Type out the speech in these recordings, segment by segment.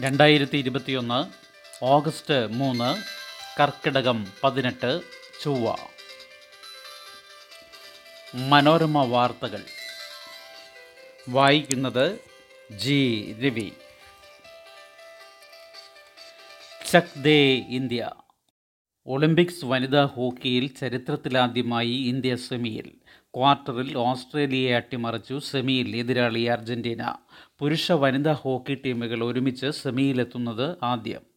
രണ്ടായിരത്തി ഇരുപത്തിയൊന്ന് ഓഗസ്റ്റ് മൂന്ന് കർക്കിടകം പതിനെട്ട് ചൊവ്വ. മനോരമ വാർത്തകൾ. വായിക്കുന്നത് G. Ravi. Chak De India. Olympics വനിതാ ഹോക്കിയിൽ ചരിത്രത്തിലാദ്യമായി ഇന്ത്യ സെമിയിൽ. ക്വാർട്ടറിൽ ഓസ്ട്രേലിയയെ അട്ടിമറിച്ചു സെമിയിൽ എതിരാളി അർജന്റീന. പുരുഷ വനിതാ ഹോക്കി ടീമുകൾ ഒരുമിച്ച് സെമിയിലെത്തുന്നത് ആദ്യം.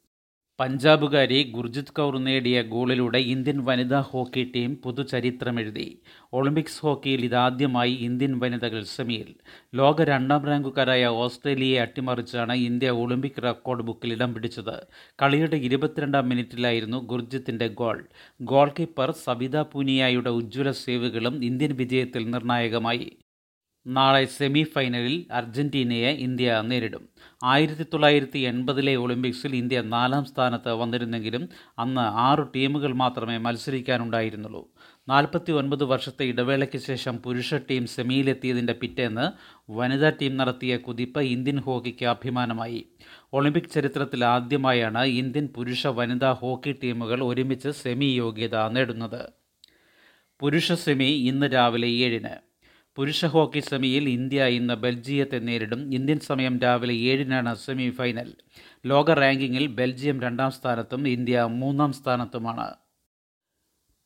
പഞ്ചാബുകാരി ഗുർജിത് കൗർ നേടിയ ഗോളിലൂടെ ഇന്ത്യൻ വനിതാ ഹോക്കി ടീം പുതുചരിത്രമെഴുതി. ഒളിമ്പിക്സ് ഹോക്കിയിൽ ഇതാദ്യമായി ഇന്ത്യൻ വനിതകൾ സെമിയിൽ. ലോക രണ്ടാം റാങ്കുകാരായ ഓസ്ട്രേലിയയെ അട്ടിമറിച്ചാണ് ഇന്ത്യ ഒളിമ്പിക് റെക്കോർഡ് ബുക്കിൽ ഇടം പിടിച്ചത്. കളിയുടെ ഇരുപത്തിരണ്ടാം മിനിറ്റിലായിരുന്നു ഗുർജിത്തിന്റെ ഗോൾ. ഗോൾ കീപ്പർ സബിത പൂനിയായുടെ ഉജ്ജ്വല സേവുകളും ഇന്ത്യൻ വിജയത്തിൽ നിർണായകമായി. നാളെ സെമി ഫൈനലിൽ അർജന്റീനയെ ഇന്ത്യ നേരിടും. ആയിരത്തി തൊള്ളായിരത്തി എൺപതിലെ ഒളിമ്പിക്സിൽ ഇന്ത്യ നാലാം സ്ഥാനത്ത് വന്നിരുന്നെങ്കിലും അന്ന് ആറു ടീമുകൾ മാത്രമേ മത്സരിക്കാനുണ്ടായിരുന്നുള്ളൂ. നാൽപ്പത്തി ഒൻപത് വർഷത്തെ ഇടവേളയ്ക്ക് ശേഷം പുരുഷ ടീം സെമിയിലെത്തിയതിന്റെ പിറ്റേന്ന് വനിതാ ടീം നടത്തിയ കുതിപ്പ് ഇന്ത്യൻ ഹോക്കിക്ക് അഭിമാനമായി. ഒളിമ്പിക് ചരിത്രത്തിൽ ആദ്യമായാണ് ഇന്ത്യൻ പുരുഷ വനിതാ ഹോക്കി ടീമുകൾ ഒരുമിച്ച് സെമി യോഗ്യത നേടുന്നത്. പുരുഷ സെമി ഇന്ന് രാവിലെ ഏഴിന്. പുരുഷ ഹോക്കി സെമിയിൽ ഇന്ത്യ ഇന്ന് ബെൽജിയത്തെ നേരിടും. ഇന്ത്യൻ സമയം രാവിലെ ഏഴിനാണ് സെമി ഫൈനൽ ലോക റാങ്കിങ്ങിൽ ബെൽജിയം രണ്ടാം സ്ഥാനത്തും ഇന്ത്യ മൂന്നാം സ്ഥാനത്തുമാണ്.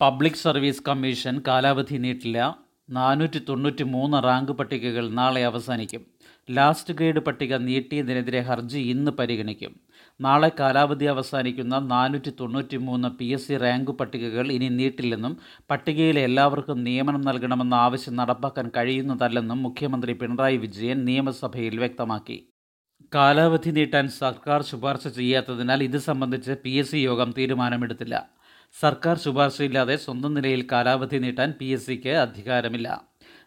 പബ്ലിക് സർവീസ് കമ്മീഷൻ കാലാവധി നീട്ടില്ല. നാനൂറ്റി തൊണ്ണൂറ്റി മൂന്ന് റാങ്ക് പട്ടികകൾ നാളെ അവസാനിക്കും. ലാസ്റ്റ് ഗ്രേഡ് പട്ടിക നീട്ടിയതിനെതിരെ ഹർജി ഇന്ന് പരിഗണിക്കും. നാളെ കാലാവധി അവസാനിക്കുന്ന നാനൂറ്റി തൊണ്ണൂറ്റി മൂന്ന് പി എസ് സി റാങ്ക് പട്ടികകൾ ഇനി നീട്ടില്ലെന്നും പട്ടികയിലെ എല്ലാവർക്കും നിയമനം നൽകണമെന്ന ആവശ്യം നടപ്പാക്കാൻ കഴിയുന്നതല്ലെന്നും മുഖ്യമന്ത്രി പിണറായി വിജയൻ നിയമസഭയിൽ വ്യക്തമാക്കി. കാലാവധി നീട്ടാൻ സർക്കാർ ശുപാർശ ചെയ്യാത്തതിനാൽ ഇത് സംബന്ധിച്ച് പി എസ് സി യോഗം തീരുമാനമെടുത്തില്ല. സർക്കാർ ശുപാർശയില്ലാതെ സ്വന്തം നിലയിൽ കാലാവധി നീട്ടാൻ പി എസ് സിക്ക് അധികാരമില്ല.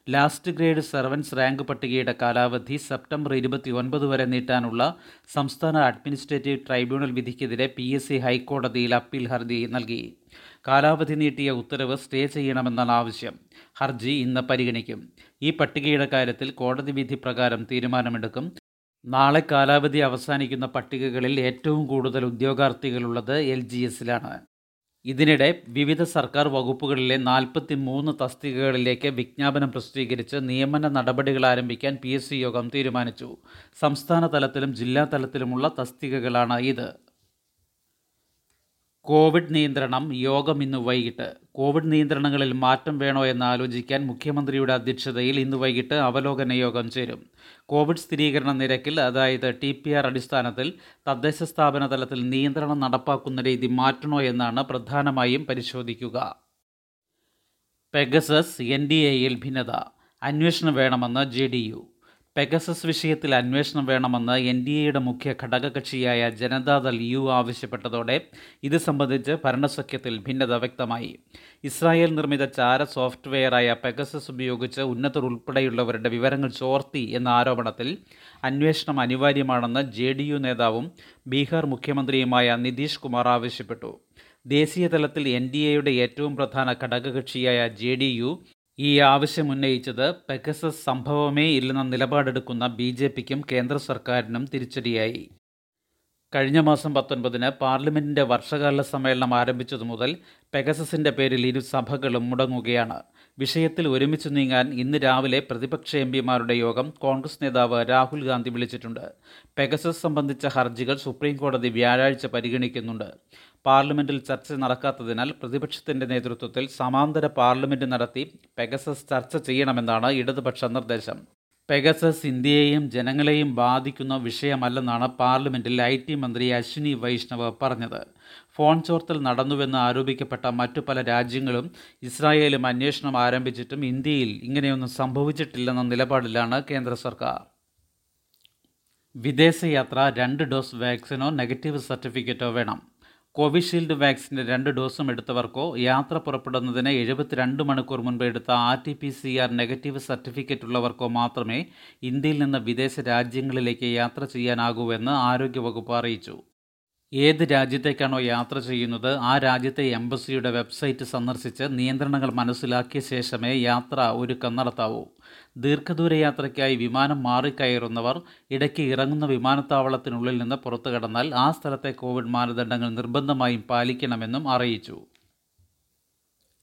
ലാസ്റ്റ് ഗ്രേഡ് സർവൻസ് റാങ്ക് പട്ടികയുടെ കാലാവധി സെപ്റ്റംബർ ഇരുപത്തി ഒൻപത് വരെ നീട്ടാനുള്ള സംസ്ഥാന അഡ്മിനിസ്ട്രേറ്റീവ് ട്രൈബ്യൂണൽ വിധിക്കെതിരെ പി എസ് സി ഹൈക്കോടതിയിൽ അപ്പീൽ ഹർജി നൽകി. കാലാവധി നീട്ടിയ ഉത്തരവ് സ്റ്റേ ചെയ്യണമെന്നാണ് ആവശ്യം. ഹർജി ഇന്ന് പരിഗണിക്കും. ഈ പട്ടികയുടെ കാര്യത്തിൽ കോടതി വിധി പ്രകാരം തീരുമാനമെടുക്കും. നാളെ കാലാവധി അവസാനിക്കുന്ന പട്ടികകളിൽ ഏറ്റവും കൂടുതൽ ഉദ്യോഗാർത്ഥികളുള്ളത് എൽ ജി എസിലാണ്. ഇതിനിടെ വിവിധ സർക്കാർ വകുപ്പുകളിലെ നാൽപ്പത്തി മൂന്ന് തസ്തികകളിലേക്ക് വിജ്ഞാപനം പ്രസിദ്ധീകരിച്ച് നിയമന നടപടികൾ ആരംഭിക്കാൻ പി എസ് സി യോഗം തീരുമാനിച്ചു. സംസ്ഥാന തലത്തിലും ജില്ലാ തലത്തിലുമുള്ള തസ്തികകളാണ് ഇത്. കോവിഡ് നിയന്ത്രണം യോഗം ഇന്ന് വൈകിട്ട്. കോവിഡ് നിയന്ത്രണങ്ങളിൽ മാറ്റം വേണോ എന്ന് ആലോചിക്കാൻ മുഖ്യമന്ത്രിയുടെ അധ്യക്ഷതയിൽ ഇന്ന് വൈകിട്ട് അവലോകന യോഗം ചേരും. കോവിഡ് സ്ഥിരീകരണ നിരക്കിൽ അതായത് ടി പി ആർ അടിസ്ഥാനത്തിൽ തദ്ദേശ സ്ഥാപന തലത്തിൽ നിയന്ത്രണം നടപ്പാക്കുന്ന രീതി മാറ്റണോ എന്നാണ് പ്രധാനമായും പരിശോധിക്കുക. പെഗസസ് എൻ ഡി എയിൽ ഭിന്നത. അന്വേഷണം വേണമെന്ന് ജെ ഡി യു. പെഗസസ് വിഷയത്തിൽ അന്വേഷണം വേണമെന്ന് എൻ ഡി എയുടെ മുഖ്യ ഘടകകക്ഷിയായ ജനതാദൾ യു ആവശ്യപ്പെട്ടതോടെ ഇത് സംബന്ധിച്ച് ഭരണസഖ്യത്തിൽ ഭിന്നത വ്യക്തമായി. ഇസ്രായേൽ നിർമ്മിത ചാര സോഫ്റ്റ്വെയറായ പെഗസസ് ഉപയോഗിച്ച് ഉന്നതർ ഉൾപ്പെടെയുള്ളവരുടെ വിവരങ്ങൾ ചോർത്തി എന്ന ആരോപണത്തിൽ അന്വേഷണം അനിവാര്യമാണെന്ന് ജെ ഡി യു നേതാവും ബീഹാർ മുഖ്യമന്ത്രിയുമായ നിതീഷ് കുമാർ ആവശ്യപ്പെട്ടു. ദേശീയ തലത്തിൽ എൻ ഡി എയുടെ ഏറ്റവും പ്രധാന ഘടകകക്ഷിയായ ജെ ഡി യു ഈ ആവശ്യം ഉന്നയിച്ചത് പെഗസസ് സംഭവമേ ഇല്ലെന്ന നിലപാടെടുക്കുന്ന ബി ജെ പിക്കും കേന്ദ്ര സർക്കാരിനും തിരിച്ചടിയായി. കഴിഞ്ഞ മാസം പത്തൊൻപതിന് പാർലമെന്റിന്റെ വർഷകാല സമ്മേളനം ആരംഭിച്ചതു മുതൽ പെഗസസിന്റെ പേരിൽ ഇരു സഭകളും മുടങ്ങുകയാണ്. വിഷയത്തിൽ ഒരുമിച്ച് നീങ്ങാൻ ഇന്ന് രാവിലെ പ്രതിപക്ഷ എം പിമാരുടെ യോഗം കോൺഗ്രസ് നേതാവ് രാഹുൽ ഗാന്ധി വിളിച്ചിട്ടുണ്ട്. പെഗസസ് സംബന്ധിച്ച ഹർജികൾ സുപ്രീം കോടതി വ്യാഴാഴ്ച പരിഗണിക്കുന്നുണ്ട്. പാർലമെന്റിൽ ചർച്ച നടക്കാത്തതിനാൽ പ്രതിപക്ഷത്തിന്റെ നേതൃത്വത്തിൽ സമാന്തര പാർലമെന്റ് നടത്തി പെഗസസ് ചർച്ച ചെയ്യണമെന്നാണ് ഇടതുപക്ഷ നിർദ്ദേശം. പെഗസസ് ഇന്ത്യയെയും ജനങ്ങളെയും ബാധിക്കുന്ന വിഷയമല്ലെന്നാണ് പാർലമെന്റിൽ ഐ ടി മന്ത്രി അശ്വിനി വൈഷ്ണവ് പറഞ്ഞത്. ഫോൺ ചോർത്തൽ നടന്നുവെന്ന് ആരോപിക്കപ്പെട്ട മറ്റു പല രാജ്യങ്ങളും ഇസ്രായേലും അന്വേഷണം ആരംഭിച്ചിട്ടും ഇന്ത്യയിൽ ഇങ്ങനെയൊന്നും സംഭവിച്ചിട്ടില്ലെന്ന നിലപാടിലാണ് കേന്ദ്ര സർക്കാർ. വിദേശയാത്ര രണ്ട് ഡോസ് വാക്സിനോ നെഗറ്റീവ് സർട്ടിഫിക്കറ്റോ വേണം. കോവിഷീൽഡ് വാക്സിന്റെ രണ്ട് ഡോസും എടുത്തവർക്കോ യാത്ര പുറപ്പെടുന്നതിന് എഴുപത്തിരണ്ട് മണിക്കൂർ മുൻപ് എടുത്ത R T P C R negative certificate ഉള്ളവർക്കോ മാത്രമേ ഇന്ത്യയിൽ നിന്ന് വിദേശ രാജ്യങ്ങളിലേക്ക് യാത്ര ചെയ്യാനാകൂവെന്ന് ആരോഗ്യവകുപ്പ് അറിയിച്ചു. ഏത് രാജ്യത്തേക്കാണോ യാത്ര ചെയ്യുന്നത് ആ രാജ്യത്തെ എംബസിയുടെ വെബ്സൈറ്റ് സന്ദർശിച്ച് നിയന്ത്രണങ്ങൾ മനസ്സിലാക്കിയ ശേഷമേ യാത്ര ഒരുക്കം നടത്താവൂ. ദീർഘദൂര യാത്രയ്ക്കായി വിമാനം മാറിക്കയറുന്നവർ ഇടയ്ക്ക് ഇറങ്ങുന്ന വിമാനത്താവളത്തിനുള്ളിൽ നിന്ന് പുറത്തു കടന്നാൽ ആ സ്ഥലത്തെ കോവിഡ് മാനദണ്ഡങ്ങൾ നിർബന്ധമായും പാലിക്കണമെന്നും അറിയിച്ചു.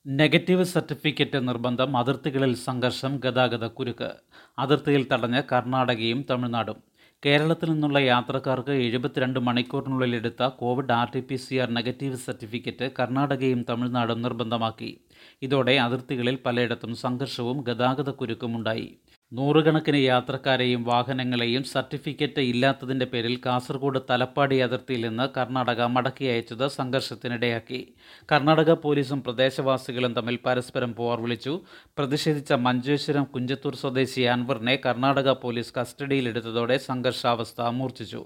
നെഗറ്റീവ് സർട്ടിഫിക്കറ്റ് നിർബന്ധം അതിർത്തികളിൽ സംഘർഷം ഗതാഗത കുരുക്ക്. അതിർത്തിയിൽ തടഞ്ഞ് കർണാടകയും തമിഴ്നാടും. കേരളത്തിൽ നിന്നുള്ള യാത്രക്കാർക്ക് എഴുപത്തിരണ്ട് മണിക്കൂറിനുള്ളിൽ എടുത്ത Covid R T P C R negative certificate കർണാടകയും തമിഴ്നാടും നിർബന്ധമാക്കി. ഇതോടെ അതിർത്തികളിൽ പലയിടത്തും സംഘർഷവും ഗതാഗത കുരുക്കുമുണ്ടായി നൂറുകണക്കിന് യാത്രക്കാരെയും വാഹനങ്ങളെയും സർട്ടിഫിക്കറ്റ് ഇല്ലാത്തതിന്റെ പേരിൽ കാസർഗോഡ് തലപ്പാടി അതിർത്തിയിൽ നിന്ന് കർണാടക മടക്കി അയച്ചത് സംഘർഷത്തിനിടയാക്കി. കർണാടക പോലീസും പ്രദേശവാസികളും തമ്മിൽ പരസ്പരം പോർ വിളിച്ചു. പ്രതിഷേധിച്ച മഞ്ചേശ്വരം കുഞ്ചത്തൂർ സ്വദേശി അൻവറിനെ കർണാടക പോലീസ് കസ്റ്റഡിയിലെടുത്തതോടെ സംഘർഷാവസ്ഥ മൂർച്ഛിച്ചു.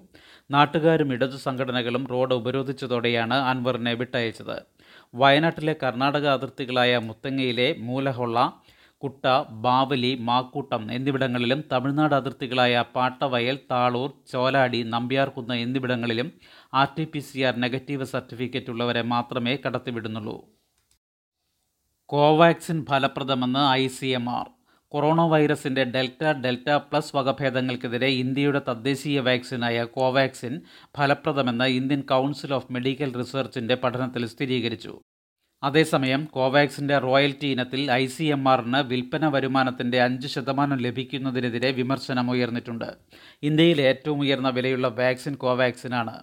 നാട്ടുകാരും ഇടതു സംഘടനകളും റോഡ് ഉപരോധിച്ചതോടെയാണ് അൻവറിനെ വിട്ടയച്ചത്. വയനാട്ടിലെ കർണാടക അതിർത്തികളായ മുത്തങ്ങയിലെ മൂലഹൊള്ള കുട്ട ബാവലി മാക്കൂട്ടം എന്നിവിടങ്ങളിലും തമിഴ്നാട് അതിർത്തികളായ പാട്ടവയൽ താളൂർ ചോലാടി നമ്പ്യാർകുന്ന് എന്നിവിടങ്ങളിലും R T P C R negative certificate ഉള്ളവരെ മാത്രമേ കടത്തിവിടുന്നുള്ളൂ. Covaxin ഫലപ്രദമെന്ന് I C M R. Corona വൈറസിന്റെ ഡെൽറ്റ ഡെൽറ്റ പ്ലസ് വകഭേദങ്ങൾക്കെതിരെ ഇന്ത്യയുടെ തദ്ദേശീയ വാക്സിനായ കോവാക്സിൻ ഫലപ്രദമെന്ന് ഇന്ത്യൻ കൗൺസിൽ ഓഫ് മെഡിക്കൽ റിസർച്ചിന്റെ പഠനത്തിൽ സ്ഥിരീകരിച്ചു. അതേസമയം കോവാക്സിന്റെ റോയൽറ്റി ഇനത്തിൽ ഐ സി എം ആറിന് വിൽപ്പന വരുമാനത്തിന്റെ അഞ്ച് ശതമാനം ലഭിക്കുന്നതിനെതിരെ വിമർശനം ഉയർന്നിട്ടുണ്ട്. ഇന്ത്യയിലെ ഏറ്റവും ഉയർന്ന വിലയുള്ള വാക്സിൻ കോവാക്സിനാണ്.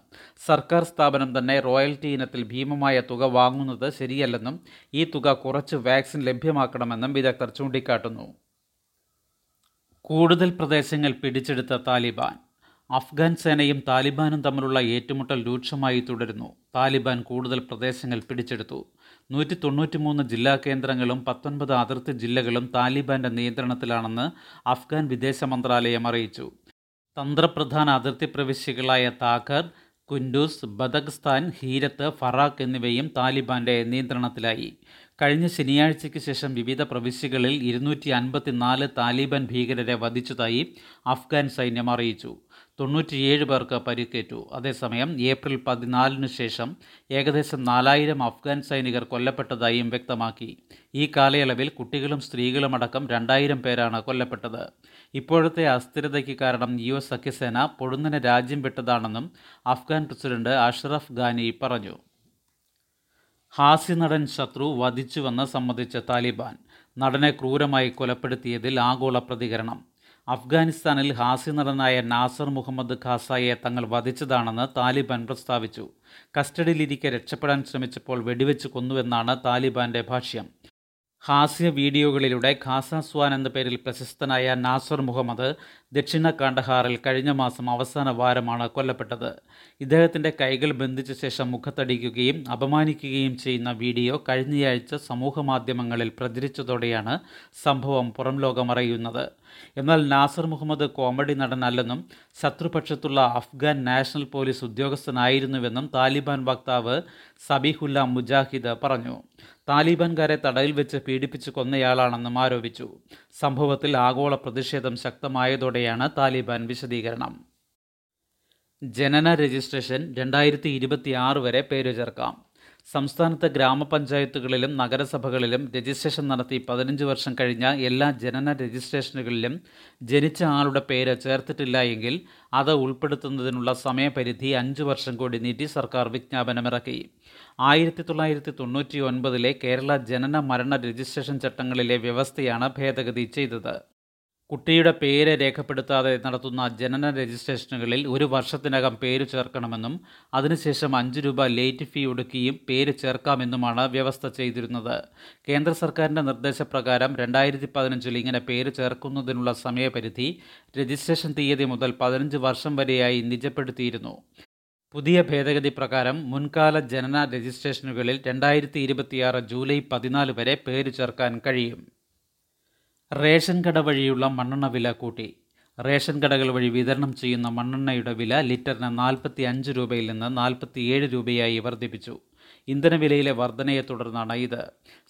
സർക്കാർ സ്ഥാപനം തന്നെ റോയൽറ്റി ഇനത്തിൽ ഭീമമായ തുക വാങ്ങുന്നത് ശരിയല്ലെന്നും ഈ തുക കുറച്ച് വാക്സിൻ ലഭ്യമാക്കണമെന്നും വിദഗ്ധർ ചൂണ്ടിക്കാട്ടുന്നു. കൂടുതൽ പ്രദേശങ്ങൾ പിടിച്ചെടുത്ത താലിബാൻ. അഫ്ഗാൻ സേനയും താലിബാനും തമ്മിലുള്ള ഏറ്റുമുട്ടൽ രൂക്ഷമായി തുടരുന്നു. താലിബാൻ കൂടുതൽ പ്രദേശങ്ങൾ പിടിച്ചെടുത്തു. നൂറ്റി തൊണ്ണൂറ്റിമൂന്ന് ജില്ലാ കേന്ദ്രങ്ങളും പത്തൊൻപത് അതിർത്തി ജില്ലകളും താലിബാന്റെ നിയന്ത്രണത്തിലാണെന്ന് അഫ്ഗാൻ വിദേശ മന്ത്രാലയം അറിയിച്ചു. തന്ത്രപ്രധാന അതിർത്തി പ്രവിശ്യകളായ താഖർ കുൻഡൂസ് ബദഗ്സ്ഥാൻ ഹീരത്ത് ഫറാഖ് എന്നിവയും താലിബാന്റെ നിയന്ത്രണത്തിലായി. കഴിഞ്ഞ ശനിയാഴ്ചയ്ക്ക് ശേഷം വിവിധ പ്രവിശ്യകളിൽ ഇരുന്നൂറ്റി അൻപത്തിനാല് താലിബാൻ ഭീകരരെ വധിച്ചതായി അഫ്ഗാൻ സൈന്യം അറിയിച്ചു. തൊണ്ണൂറ്റിയേഴ് പേർക്ക് പരിക്കേറ്റു. അതേസമയം ഏപ്രിൽ പതിനാലിനു ശേഷം ഏകദേശം നാലായിരം അഫ്ഗാൻ സൈനികർ കൊല്ലപ്പെട്ടതായും വ്യക്തമാക്കി. ഈ കാലയളവിൽ കുട്ടികളും സ്ത്രീകളുമടക്കം രണ്ടായിരം പേരാണ് കൊല്ലപ്പെട്ടത്. ഇപ്പോഴത്തെ അസ്ഥിരതയ്ക്ക് കാരണം യു എസ് സഖ്യസേന പൊടുന്നനെ രാജ്യം വിട്ടതാണെന്നും അഫ്ഗാൻ പ്രസിഡന്റ് അഷ്റഫ് ഖാനി പറഞ്ഞു. ഹാസ്യനടൻ ശത്രു വധിച്ചുവെന്ന് സമ്മതിച്ച താലിബാൻ നടനെ ക്രൂരമായി കൊലപ്പെടുത്തിയതിൽ ആഗോള പ്രതികരണം. അഫ്ഗാനിസ്ഥാനിൽ ഹാസി ഹാസ്യനടനായ നാസർ മുഹമ്മദ് ഖാസായെ തങ്ങൾ വധിച്ചതാണെന്ന് താലിബാൻ പ്രസ്താവിച്ചു. കസ്റ്റഡിയിലിരിക്കെ രക്ഷപ്പെടാൻ ശ്രമിച്ചപ്പോൾ വെടിവെച്ച് കൊന്നുവെന്നാണ് താലിബാന്റെ ഭാഷ്യം. ഹാസ്യ വീഡിയോകളിലൂടെ ഖാസാസ്വാൻ എന്ന പേരിൽ പ്രശസ്തനായ നാസർ മുഹമ്മദ് ദക്ഷിണ കാണ്ഡഹാറിൽ കഴിഞ്ഞ മാസം അവസാന വാരമാണ് കൊല്ലപ്പെട്ടത്. ഇദ്ദേഹത്തിന്റെ കൈകൾ ബന്ധിച്ച ശേഷം മുഖത്തടിക്കുകയും അപമാനിക്കുകയും ചെയ്യുന്ന വീഡിയോ കഴിഞ്ഞയാഴ്ച സമൂഹമാധ്യമങ്ങളിൽ പ്രചരിച്ചതോടെയാണ് സംഭവം പുറം ലോകമറിയുന്നത് എന്നാൽ നാസർ മുഹമ്മദ് കോമഡി നടനല്ലെന്നും ശത്രുപക്ഷത്തുള്ള അഫ്ഗാൻ നാഷണൽ പോലീസ് ഉദ്യോഗസ്ഥനായിരുന്നുവെന്നും താലിബാൻ വക്താവ് സബിഹുല്ല മുജാഹിദ് പറഞ്ഞു. താലിബാൻകാരെ തടയിൽ വെച്ച് പീഡിപ്പിച്ച് കൊന്നയാളാണെന്നും ആരോപിച്ചു. സംഭവത്തിൽ ആഗോള പ്രതിഷേധം ശക്തമായതോടെയാണ് താലിബാൻ വിശദീകരണം. ജനന രജിസ്ട്രേഷൻ രണ്ടായിരത്തി ഇരുപത്തി ആറ് വരെ പേരു ചേർക്കാം സംസ്ഥാനത്തെ ഗ്രാമപഞ്ചായത്തുകളിലും നഗരസഭകളിലും രജിസ്ട്രേഷൻ നടത്തി പതിനഞ്ച് വർഷം കഴിഞ്ഞ എല്ലാ ജനന രജിസ്ട്രേഷനുകളിലും ജനിച്ച ആളുടെ പേര് ചേർത്തിട്ടില്ല എങ്കിൽ അത് ഉൾപ്പെടുത്തുന്നതിനുള്ള സമയപരിധി അഞ്ച് വർഷം കൂടി നീട്ടി സർക്കാർ വിജ്ഞാപനമിറക്കി. ആയിരത്തി തൊള്ളായിരത്തി തൊണ്ണൂറ്റി ഒൻപതിലെ കേരള ജനന മരണ രജിസ്ട്രേഷൻ ചട്ടങ്ങളിലെ വ്യവസ്ഥയാണ് ഭേദഗതി ചെയ്തത്. കുട്ടിയുടെ പേര് രേഖപ്പെടുത്താതെ നടത്തുന്ന ജനന രജിസ്ട്രേഷനുകളിൽ ഒരു വർഷത്തിനകം പേര് ചേർക്കണമെന്നും അതിനുശേഷം അഞ്ച് രൂപ ലേറ്റ് ഫീ ഒടുക്കിയും പേര് ചേർക്കാമെന്നുമാണ് വ്യവസ്ഥ ചെയ്തിരുന്നത്. കേന്ദ്ര സർക്കാരിന്റെ നിർദ്ദേശപ്രകാരം രണ്ടായിരത്തി പതിനഞ്ചിൽ ഇങ്ങനെ പേര് ചേർക്കുന്നതിനുള്ള സമയപരിധി രജിസ്ട്രേഷൻ തീയതി മുതൽ പതിനഞ്ച് വർഷം വരെയായി നിജപ്പെടുത്തിയിരുന്നു. പുതിയ ഭേദഗതി പ്രകാരം മുൻകാല ജനന രജിസ്ട്രേഷനുകളിൽ രണ്ടായിരത്തി ഇരുപത്തിയാറ് ജൂലൈ പതിനാല് വരെ പേര് ചേർക്കാൻ കഴിയും. റേഷൻ കട വഴിയുള്ള മണ്ണെണ്ണ വില കൂട്ടി. റേഷൻ കടകൾ വഴി വിതരണം ചെയ്യുന്ന മണ്ണെണ്ണയുടെ വില ലിറ്ററിന് നാൽപ്പത്തി അഞ്ച് രൂപയിൽ നിന്ന് നാൽപ്പത്തിയേഴ് രൂപയായി വർദ്ധിപ്പിച്ചു. ഇന്ധനവിലയിലെ വർധനയെ തുടർന്നാണ് ഇത്.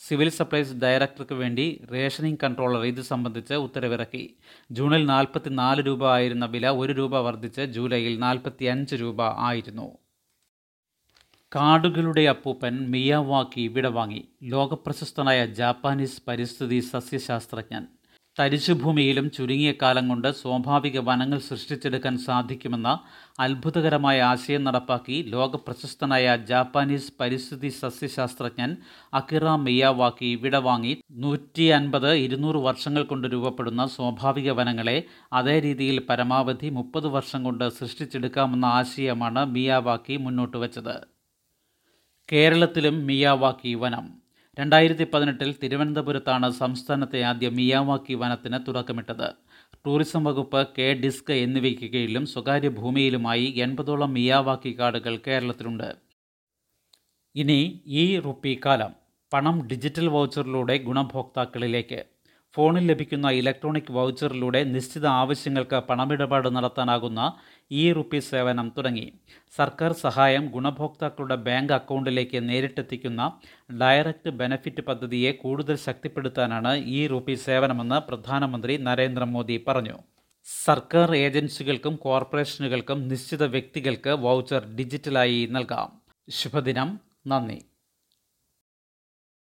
സിവിൽ സപ്ലൈസ് ഡയറക്ടർക്ക് വേണ്ടി റേഷനിംഗ് കൺട്രോളർ ഇത് സംബന്ധിച്ച് ഉത്തരവിറക്കി. ജൂണിൽ നാൽപ്പത്തിനാല് രൂപ ആയിരുന്ന വില ഒരു രൂപ വർദ്ധിച്ച് ജൂലൈയിൽ നാൽപ്പത്തി അഞ്ച് രൂപ ആയിരുന്നു. കാടുകളുടെ അപ്പൂപ്പൻ മിയാവാക്കി വിടവാങ്ങി ലോകപ്രശസ്തനായ ജാപ്പാനീസ് പരിസ്ഥിതി സസ്യശാസ്ത്രജ്ഞൻ. തരിശുഭൂമിയിലും ചുരുങ്ങിയ കാലം കൊണ്ട് സ്വാഭാവിക വനങ്ങൾ സൃഷ്ടിച്ചെടുക്കാൻ സാധിക്കുമെന്ന അത്ഭുതകരമായ ആശയം നടപ്പാക്കി ലോകപ്രശസ്തനായ ജാപ്പാനീസ് പരിസ്ഥിതി സസ്യശാസ്ത്രജ്ഞൻ അക്കിറ മിയാവാക്കി വിടവാങ്ങി നൂറ്റി അൻപത് ഇരുന്നൂറ് വർഷങ്ങൾ കൊണ്ട് രൂപപ്പെടുന്ന സ്വാഭാവിക വനങ്ങളെ അതേ രീതിയിൽ പരമാവധി മുപ്പത് വർഷം കൊണ്ട് സൃഷ്ടിച്ചെടുക്കാമെന്ന ആശയമാണ് മിയാവാക്കി മുന്നോട്ട് വച്ചത്. കേരളത്തിലും മിയാവാക്കി വനം. രണ്ടായിരത്തി പതിനെട്ടിൽ തിരുവനന്തപുരത്താണ് സംസ്ഥാനത്തെ ആദ്യ മിയാവാക്കി വനത്തിന് തുടക്കമിട്ടത്. ടൂറിസം വകുപ്പ് കെ ഡിസ്ക് എന്നിവയ്ക്ക് കീഴിലും സ്വകാര്യ ഭൂമിയിലുമായി എൺപതോളം മിയാവാക്കി കാടുകൾ കേരളത്തിലുണ്ട്. ഇനി ഈ റുപ്പി കാലം. പണം ഡിജിറ്റൽ വൗച്ചറിലൂടെ ഗുണഭോക്താക്കളിലേക്ക്. ഫോണിൽ ലഭിക്കുന്ന ഇലക്ട്രോണിക് വൗച്ചറിലൂടെ നിശ്ചിത ആവശ്യങ്ങൾക്ക് പണമിടപാട് നടത്താനാകുന്ന ഇ റുപ്പി സേവനം തുടങ്ങി. സർക്കാർ സഹായം ഗുണഭോക്താക്കളുടെ ബാങ്ക് അക്കൗണ്ടിലേക്ക് നേരിട്ടെത്തിക്കുന്ന ഡയറക്റ്റ് ബെനഫിറ്റ് പദ്ധതിയെ കൂടുതൽ ശക്തിപ്പെടുത്താനാണ് ഇ റുപ്പി സേവനമെന്ന് പ്രധാനമന്ത്രി നരേന്ദ്രമോദി പറഞ്ഞു. സർക്കാർ ഏജൻസികൾക്കും കോർപ്പറേഷനുകൾക്കും നിശ്ചിത വ്യക്തികൾക്ക് വൗച്ചർ ഡിജിറ്റലായി നൽകാം. ശുഭദിനം. നന്ദി.